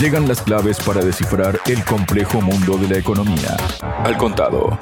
Llegan las claves para descifrar el complejo mundo de la economía. Al contado.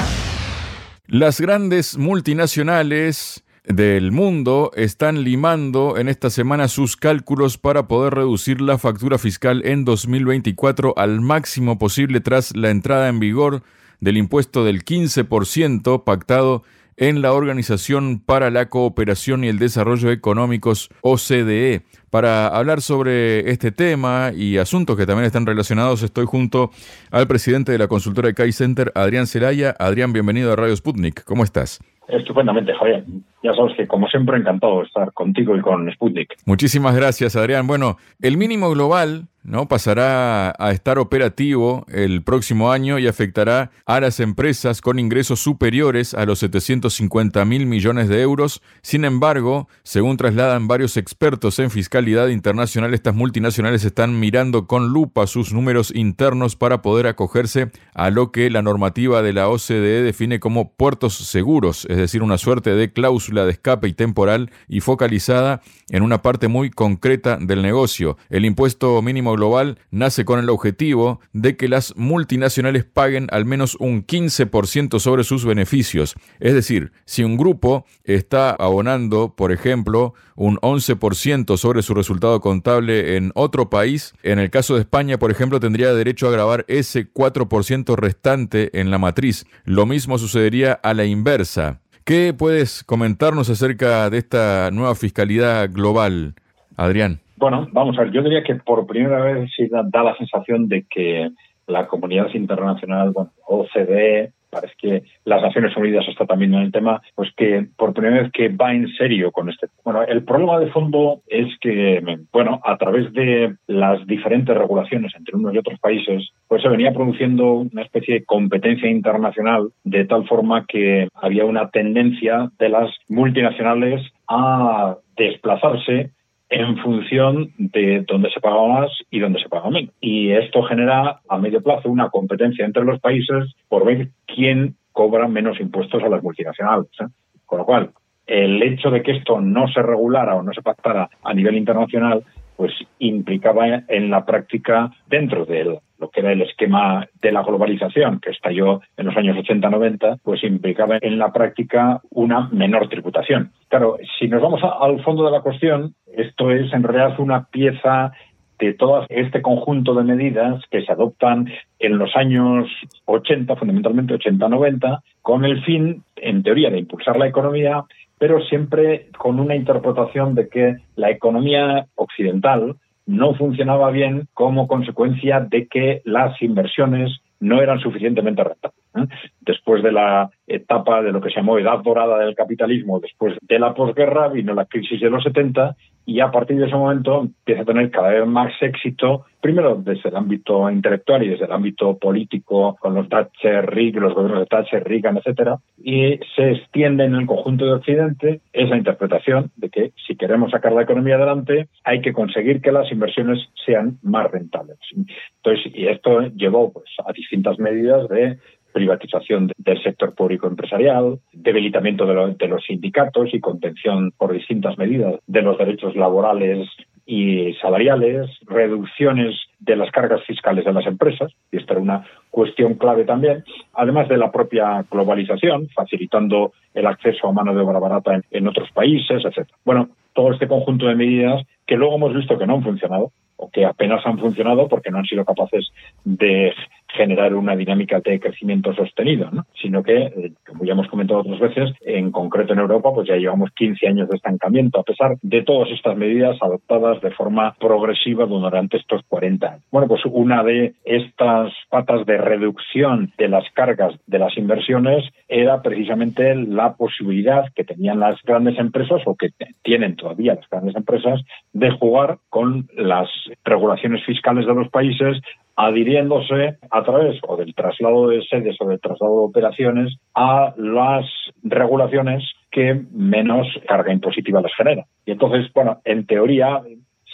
Las grandes multinacionales del mundo están limando en esta semana sus cálculos para poder reducir la factura fiscal en 2024 al máximo posible tras la entrada en vigor del impuesto del 15% pactado en la Organización para la Cooperación y el Desarrollo Económicos OCDE. Para hablar sobre este tema y asuntos que también están relacionados, estoy junto al presidente de la consultora de Kai Center, Adrián Celaya. Adrián, bienvenido a Radio Sputnik. ¿Cómo estás? Estupendamente, Javier. Ya sabes que, como siempre, encantado de estar contigo y con Sputnik. Muchísimas gracias, Adrián. Bueno, el mínimo global ¿no? pasará a estar operativo el próximo año y afectará a las empresas con ingresos superiores a los 750 mil millones de euros. Sin embargo, según trasladan varios expertos en fiscalidad internacional, estas multinacionales están mirando con lupa sus números internos para poder acogerse a lo que la normativa de la OCDE define como puertos seguros, es decir, una suerte de cláusula de escape y temporal y focalizada en una parte muy concreta del negocio. El impuesto mínimo global nace con el objetivo de que las multinacionales paguen al menos un 15% sobre sus beneficios. Es decir, si un grupo está abonando, por ejemplo, un 11% sobre su resultado contable en otro país, en el caso de España, por ejemplo, tendría derecho a grabar ese 4% restante en la matriz. Lo mismo sucedería a la inversa. ¿Qué puedes comentarnos acerca de esta nueva fiscalidad global, Adrián? Bueno, vamos a ver, yo diría que por primera vez sí da, la sensación de que la comunidad internacional, bueno, OCDE, parece que las Naciones Unidas está también en el tema, pues que por primera vez que va en serio con este. Bueno, el problema de fondo es que, bueno, a través de las diferentes regulaciones entre unos y otros países, pues se venía produciendo una especie de competencia internacional de tal forma que había una tendencia de las multinacionales a desplazarse en función de dónde se paga más y dónde se paga menos. Y esto genera a medio plazo una competencia entre los países por ver quién cobra menos impuestos a las multinacionales. Con lo cual, el hecho de que esto no se regulara o no se pactara a nivel internacional, pues implicaba en la práctica dentro de lo que era el esquema de la globalización que estalló en los años 80-90, pues implicaba en la práctica una menor tributación. Claro, si nos vamos al fondo de la cuestión, esto es en realidad una pieza de todo este conjunto de medidas que se adoptan en los años 80, fundamentalmente 80-90, con el fin, en teoría, de impulsar la economía, pero siempre con una interpretación de que la economía occidental no funcionaba bien como consecuencia de que las inversiones no eran suficientemente rentables. ¿eh? Después de la etapa de lo que se llamó edad dorada del capitalismo, después de la posguerra, vino la crisis de los 70 y a partir de ese momento empieza a tener cada vez más éxito, primero desde el ámbito intelectual y desde el ámbito político, con los Thatcher, Rick, los gobiernos de Thatcher, Reagan, etcétera, y se extiende en el conjunto de Occidente esa interpretación de que si queremos sacar la economía adelante, hay que conseguir que las inversiones sean más rentables. Entonces, y esto llevó pues, a distintas medidas de privatización del sector público empresarial, debilitamiento de, los sindicatos y contención por distintas medidas de los derechos laborales y salariales, reducciones de las cargas fiscales de las empresas, y esta era una cuestión clave también, además de la propia globalización, facilitando el acceso a mano de obra barata en, en otros países, etc. Bueno, todo este conjunto de medidas que luego hemos visto que no han funcionado, o que apenas han funcionado porque no han sido capaces de generar una dinámica de crecimiento sostenido, ¿no? sino que, eh, como ya hemos comentado otras veces, en concreto en Europa, pues ya llevamos 15 años de estancamiento, a pesar de todas estas medidas adoptadas de forma progresiva durante estos 40 años. Bueno, pues una de estas patas de reducción de las cargas de las inversiones era precisamente la posibilidad que tenían las grandes empresas o que tienen todavía las grandes empresas de jugar con las regulaciones fiscales de los países adhiriéndose a través o del traslado de sedes o del traslado de operaciones a las regulaciones que menos carga impositiva les genera. Y entonces, bueno, en teoría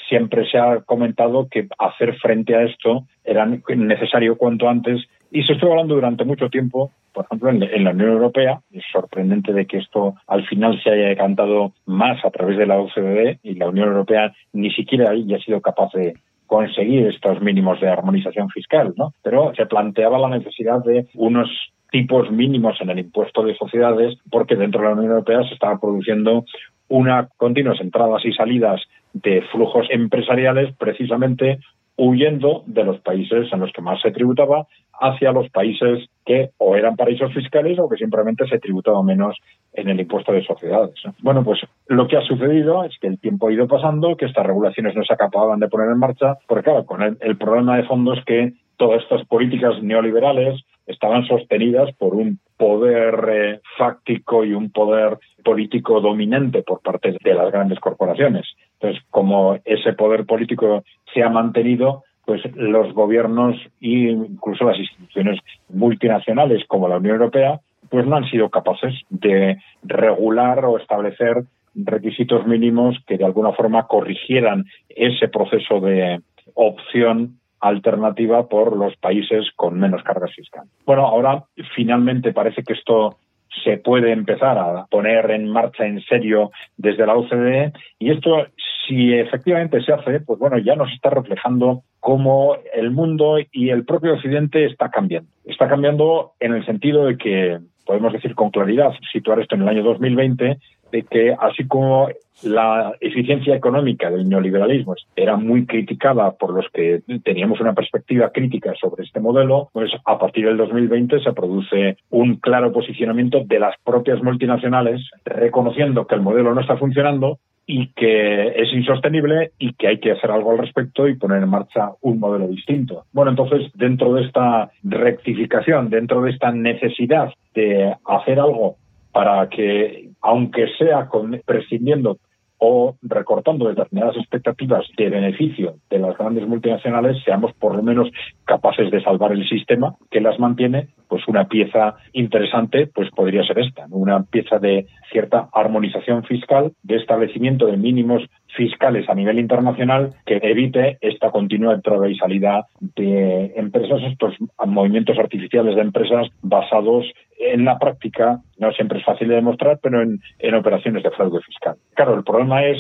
siempre se ha comentado que hacer frente a esto era necesario cuanto antes y se estuvo hablando durante mucho tiempo, por ejemplo, en, la Unión Europea. Es sorprendente de que esto al final se haya decantado más a través de la OCDE y la Unión Europea ni siquiera haya sido capaz de, conseguir estos mínimos de armonización fiscal, ¿no? Pero se planteaba la necesidad de unos tipos mínimos en el impuesto de sociedades porque dentro de la Unión Europea se estaba produciendo una continuas entradas y salidas de flujos empresariales precisamente huyendo de los países en los que más se tributaba hacia los países que o eran paraísos fiscales o que simplemente se tributaba menos en el impuesto de sociedades. Bueno, pues lo que ha sucedido es que el tiempo ha ido pasando, que estas regulaciones no se acababan de poner en marcha, porque claro, con el, el problema de fondo es que todas estas políticas neoliberales estaban sostenidas por un poder eh, fáctico y un poder político dominante por parte de las grandes corporaciones. Entonces, como ese poder político se ha mantenido, pues los gobiernos e incluso las instituciones multinacionales como la Unión Europea, pues no han sido capaces de regular o establecer requisitos mínimos que de alguna forma corrigieran ese proceso de opción alternativa por los países con menos cargas fiscales. Bueno, ahora finalmente parece que esto se puede empezar a poner en marcha en serio desde la OCDE y esto si efectivamente se hace, pues bueno, ya nos está reflejando cómo el mundo y el propio Occidente está cambiando. Está cambiando en el sentido de que podemos decir con claridad, situar esto en el año 2020, de que así como la eficiencia económica del neoliberalismo era muy criticada por los que teníamos una perspectiva crítica sobre este modelo, pues a partir del 2020 se produce un claro posicionamiento de las propias multinacionales reconociendo que el modelo no está funcionando y que es insostenible y que hay que hacer algo al respecto y poner en marcha un modelo distinto. Bueno, entonces, dentro de esta rectificación, dentro de esta necesidad de hacer algo para que, aunque sea con, prescindiendo o recortando determinadas expectativas de beneficio de las grandes multinacionales, seamos por lo menos capaces de salvar el sistema que las mantiene, pues una pieza interesante pues podría ser esta, una pieza de cierta armonización fiscal, de establecimiento de mínimos fiscales a nivel internacional que evite esta continua entrada y salida de empresas, estos movimientos artificiales de empresas basados en la práctica, no siempre es fácil de demostrar, pero en, en operaciones de fraude fiscal. Claro, el problema es,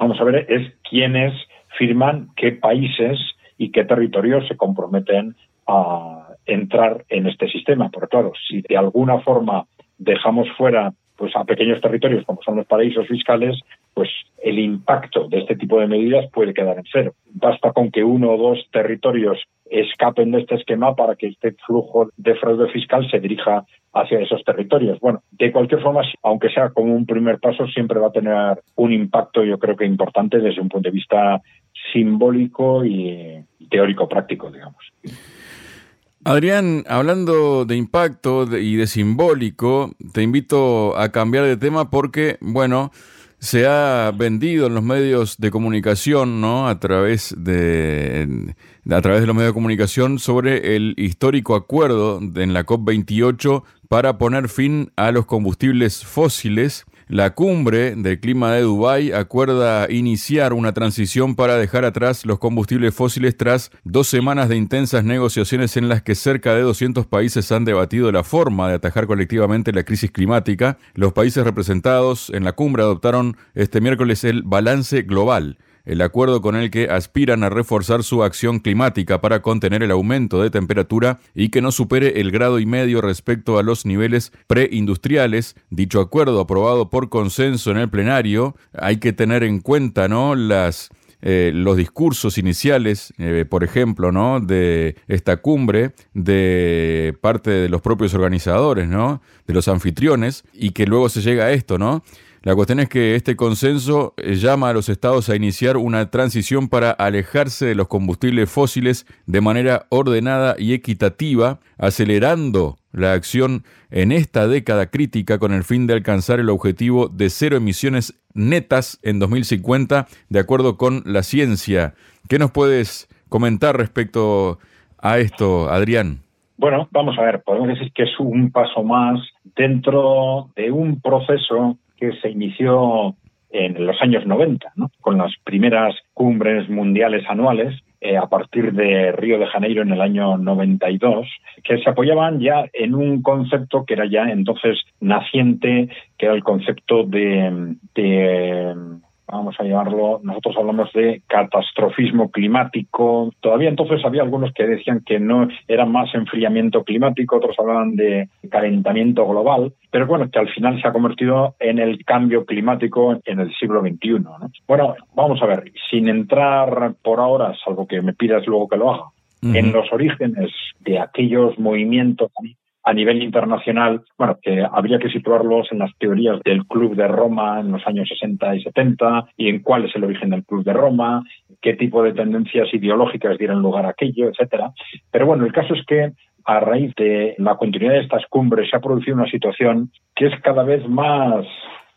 vamos a ver, es quiénes firman qué países y qué territorios se comprometen a entrar en este sistema. Porque claro, si de alguna forma dejamos fuera pues a pequeños territorios como son los paraísos fiscales, pues el impacto de este tipo de medidas puede quedar en cero. Basta con que uno o dos territorios escapen de este esquema para que este flujo de fraude fiscal se dirija hacia esos territorios. Bueno, de cualquier forma, aunque sea como un primer paso, siempre va a tener un impacto, yo creo que importante desde un punto de vista simbólico y teórico práctico, digamos. Adrián, hablando de impacto y de simbólico, te invito a cambiar de tema porque, bueno, se ha vendido en los medios de comunicación, ¿no? A través de, a través de los medios de comunicación sobre el histórico acuerdo en la COP28 para poner fin a los combustibles fósiles la cumbre del clima de Dubái acuerda iniciar una transición para dejar atrás los combustibles fósiles tras dos semanas de intensas negociaciones en las que cerca de 200 países han debatido la forma de atajar colectivamente la crisis climática. Los países representados en la cumbre adoptaron este miércoles el balance global el acuerdo con el que aspiran a reforzar su acción climática para contener el aumento de temperatura y que no supere el grado y medio respecto a los niveles preindustriales. Dicho acuerdo aprobado por consenso en el plenario, hay que tener en cuenta ¿no? las eh, los discursos iniciales, eh, por ejemplo, ¿no? de esta cumbre de parte de los propios organizadores, ¿no? de los anfitriones, y que luego se llega a esto, ¿no? La cuestión es que este consenso eh, llama a los estados a iniciar una transición para alejarse de los combustibles fósiles de manera ordenada y equitativa, acelerando la acción en esta década crítica con el fin de alcanzar el objetivo de cero emisiones netas en 2050, de acuerdo con la ciencia. ¿Qué nos puedes comentar respecto a esto, Adrián? Bueno, vamos a ver, podemos decir que es un paso más dentro de un proceso que se inició en los años 90, con las primeras cumbres mundiales anuales eh, a partir de Río de Janeiro en el año 92, que se apoyaban ya en un concepto que era ya entonces naciente, que era el concepto de, vamos a llamarlo, nosotros hablamos de catastrofismo climático. Todavía entonces había algunos que decían que no era más enfriamiento climático, otros hablaban de calentamiento global, pero bueno, que al final se ha convertido en el cambio climático en el siglo XXI. Bueno, vamos a ver, sin entrar por ahora, salvo que me pidas luego que lo haga, en los orígenes de aquellos movimientos a nivel internacional, bueno, que habría que situarlos en las teorías del Club de Roma en los años 60 y 70 y en cuál es el origen del Club de Roma, qué tipo de tendencias ideológicas dieron lugar a aquello, etcétera. Pero bueno, el caso es que a raíz de la continuidad de estas cumbres se ha producido una situación que es cada vez más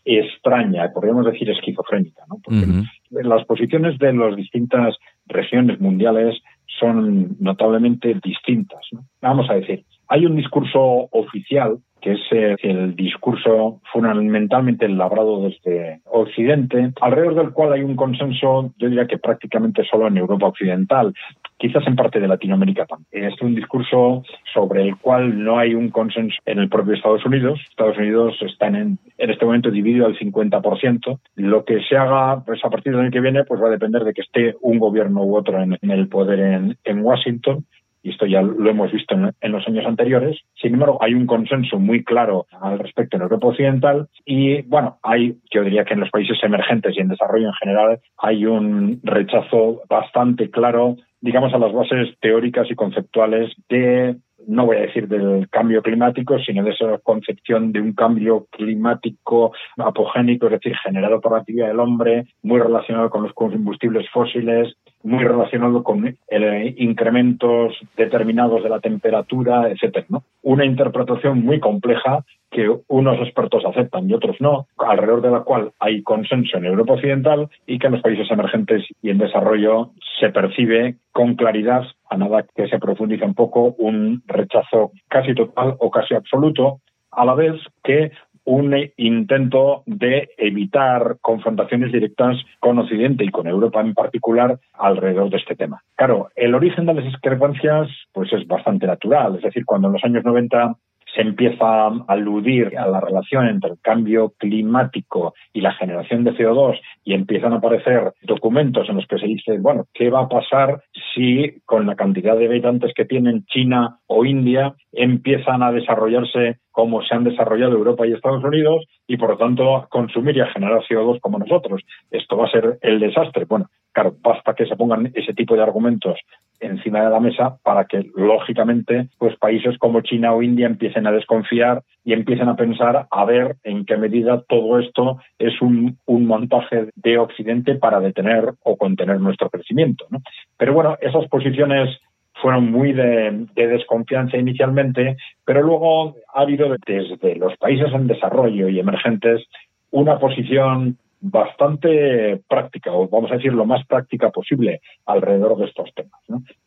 extraña, podríamos decir esquizofrénica, ¿no? Porque las posiciones de las distintas regiones mundiales son notablemente distintas. Vamos a decir, hay un discurso oficial que es eh, el discurso fundamentalmente elaborado desde Occidente, alrededor del cual hay un consenso, yo diría que prácticamente solo en Europa Occidental, quizás en parte de Latinoamérica también. Es un discurso sobre el cual no hay un consenso en el propio Estados Unidos. Estados Unidos está en, este momento dividido al 50%. Lo que se haga pues, a partir del año que viene pues va a depender de que esté un gobierno u otro en, el poder en Washington y esto ya lo hemos visto en, los años anteriores. Sin embargo, hay un consenso muy claro al respecto en Europa Occidental y, bueno, hay, yo diría que en los países emergentes y en desarrollo en general, hay un rechazo bastante claro, digamos, a las bases teóricas y conceptuales de no voy a decir del cambio climático, sino de esa concepción de un cambio climático apogénico, es decir, generado por la actividad del hombre, muy relacionado con los combustibles fósiles, muy relacionado con eh, incrementos determinados de la temperatura, etcétera. Una interpretación muy compleja que unos expertos aceptan y otros no, alrededor de la cual hay consenso en Europa Occidental y que en los países emergentes y en desarrollo se percibe con claridad, a nada que se profundice un poco, un rechazo casi total o casi absoluto, a la vez que un intento de evitar confrontaciones directas con Occidente y con Europa en particular alrededor de este tema. Claro, el origen de las discrepancias pues es bastante natural, es decir, cuando en los años 90 se empieza a aludir a la relación entre el cambio climático y la generación de CO2 y empiezan a aparecer documentos en los que se dice, bueno, ¿qué va a pasar si con la cantidad de habitantes que tienen China o India empiezan a desarrollarse como se han desarrollado Europa y Estados Unidos y por lo tanto a consumir y a generar CO2 como nosotros. Esto va a ser el desastre. Bueno, claro, basta que se pongan ese tipo de argumentos encima de la mesa para que lógicamente pues países como China o India empiecen a desconfiar y empiecen a pensar a ver en qué medida todo esto es un, un montaje de Occidente para detener o contener nuestro crecimiento. ¿no? Pero bueno, esas posiciones fueron muy de, desconfianza inicialmente, pero luego ha habido desde los países en desarrollo y emergentes una posición bastante práctica, o vamos a decir lo más práctica posible alrededor de estos temas.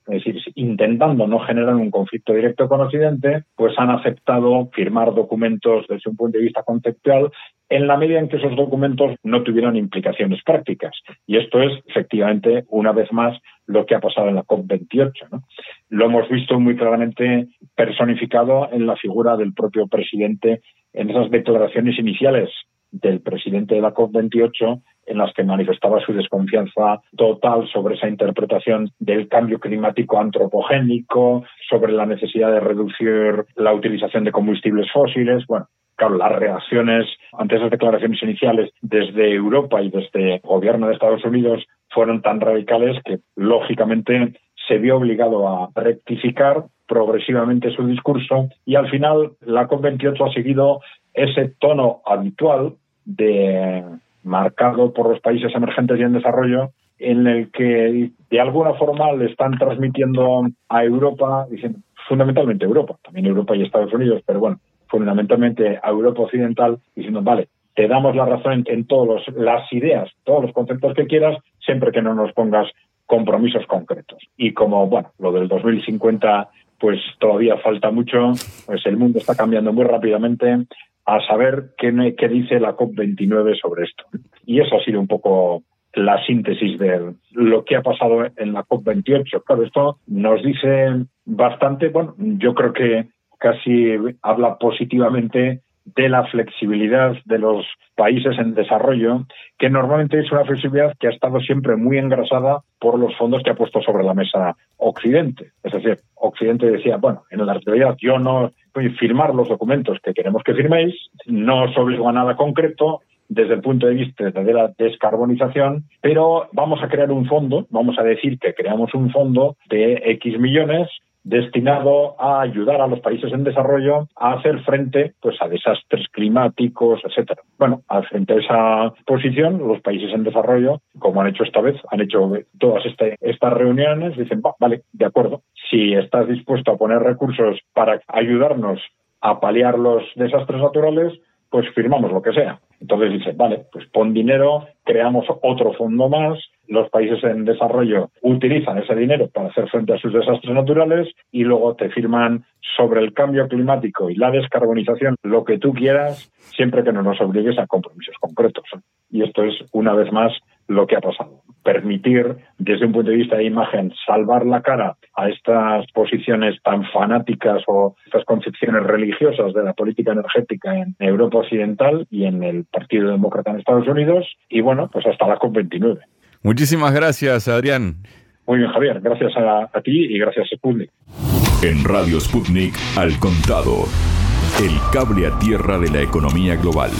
Es decir, intentando no generar un conflicto directo con Occidente, pues han aceptado firmar documentos desde un punto de vista conceptual en la medida en que esos documentos no tuvieron implicaciones prácticas. Y esto es efectivamente, una vez más, lo que ha pasado en la COP28. Lo hemos visto muy claramente personificado en la figura del propio presidente en esas declaraciones iniciales del presidente de la COP28 en las que manifestaba su desconfianza total sobre esa interpretación del cambio climático antropogénico, sobre la necesidad de reducir la utilización de combustibles fósiles. Bueno, claro, las reacciones ante esas declaraciones iniciales desde Europa y desde el gobierno de Estados Unidos fueron tan radicales que, lógicamente, se vio obligado a rectificar progresivamente su discurso y al final la COP28 ha seguido ese tono habitual de marcado por los países emergentes y en desarrollo en el que de alguna forma le están transmitiendo a Europa, diciendo, fundamentalmente Europa, también Europa y Estados Unidos, pero bueno, fundamentalmente a Europa Occidental, diciendo, vale, te damos la razón en, todas las ideas, todos los conceptos que quieras, siempre que no nos pongas compromisos concretos. Y como, bueno, lo del 2050 pues todavía falta mucho, pues el mundo está cambiando muy rápidamente, a saber qué, qué dice la COP29 sobre esto. Y eso ha sido un poco la síntesis de lo que ha pasado en la COP28. Claro, esto nos dice bastante, bueno, yo creo que casi habla positivamente de la flexibilidad de los países en desarrollo, que normalmente es una flexibilidad que ha estado siempre muy engrasada por los fondos que ha puesto sobre la mesa Occidente. Es decir, Occidente decía, bueno, en la realidad yo no firmar los documentos que queremos que firméis, no os obligo a nada concreto, desde el punto de vista de la descarbonización, pero vamos a crear un fondo, vamos a decir que creamos un fondo de X millones destinado a ayudar a los países en desarrollo a hacer frente pues a desastres climáticos, etcétera. Bueno, frente a esa posición, los países en desarrollo, como han hecho esta vez, han hecho todas este, estas reuniones, dicen, vale, de acuerdo, si estás dispuesto a poner recursos para ayudarnos a paliar los desastres naturales, pues firmamos lo que sea. Entonces dice, vale, pues pon dinero, creamos otro fondo más, los países en desarrollo utilizan ese dinero para hacer frente a sus desastres naturales y luego te firman sobre el cambio climático y la descarbonización lo que tú quieras, siempre que no nos obligues a compromisos concretos. Y esto es, una vez más, lo que ha pasado. Permitir, desde un punto de vista de imagen, salvar la cara a estas posiciones tan fanáticas o estas concepciones religiosas de la política energética en Europa Occidental y en el Partido Demócrata en Estados Unidos. Y bueno, pues hasta la COP29. Muchísimas gracias, Adrián. Muy bien, Javier. Gracias a, a ti y gracias a Sputnik. En Radio Sputnik, al contado. El cable a tierra de la economía global.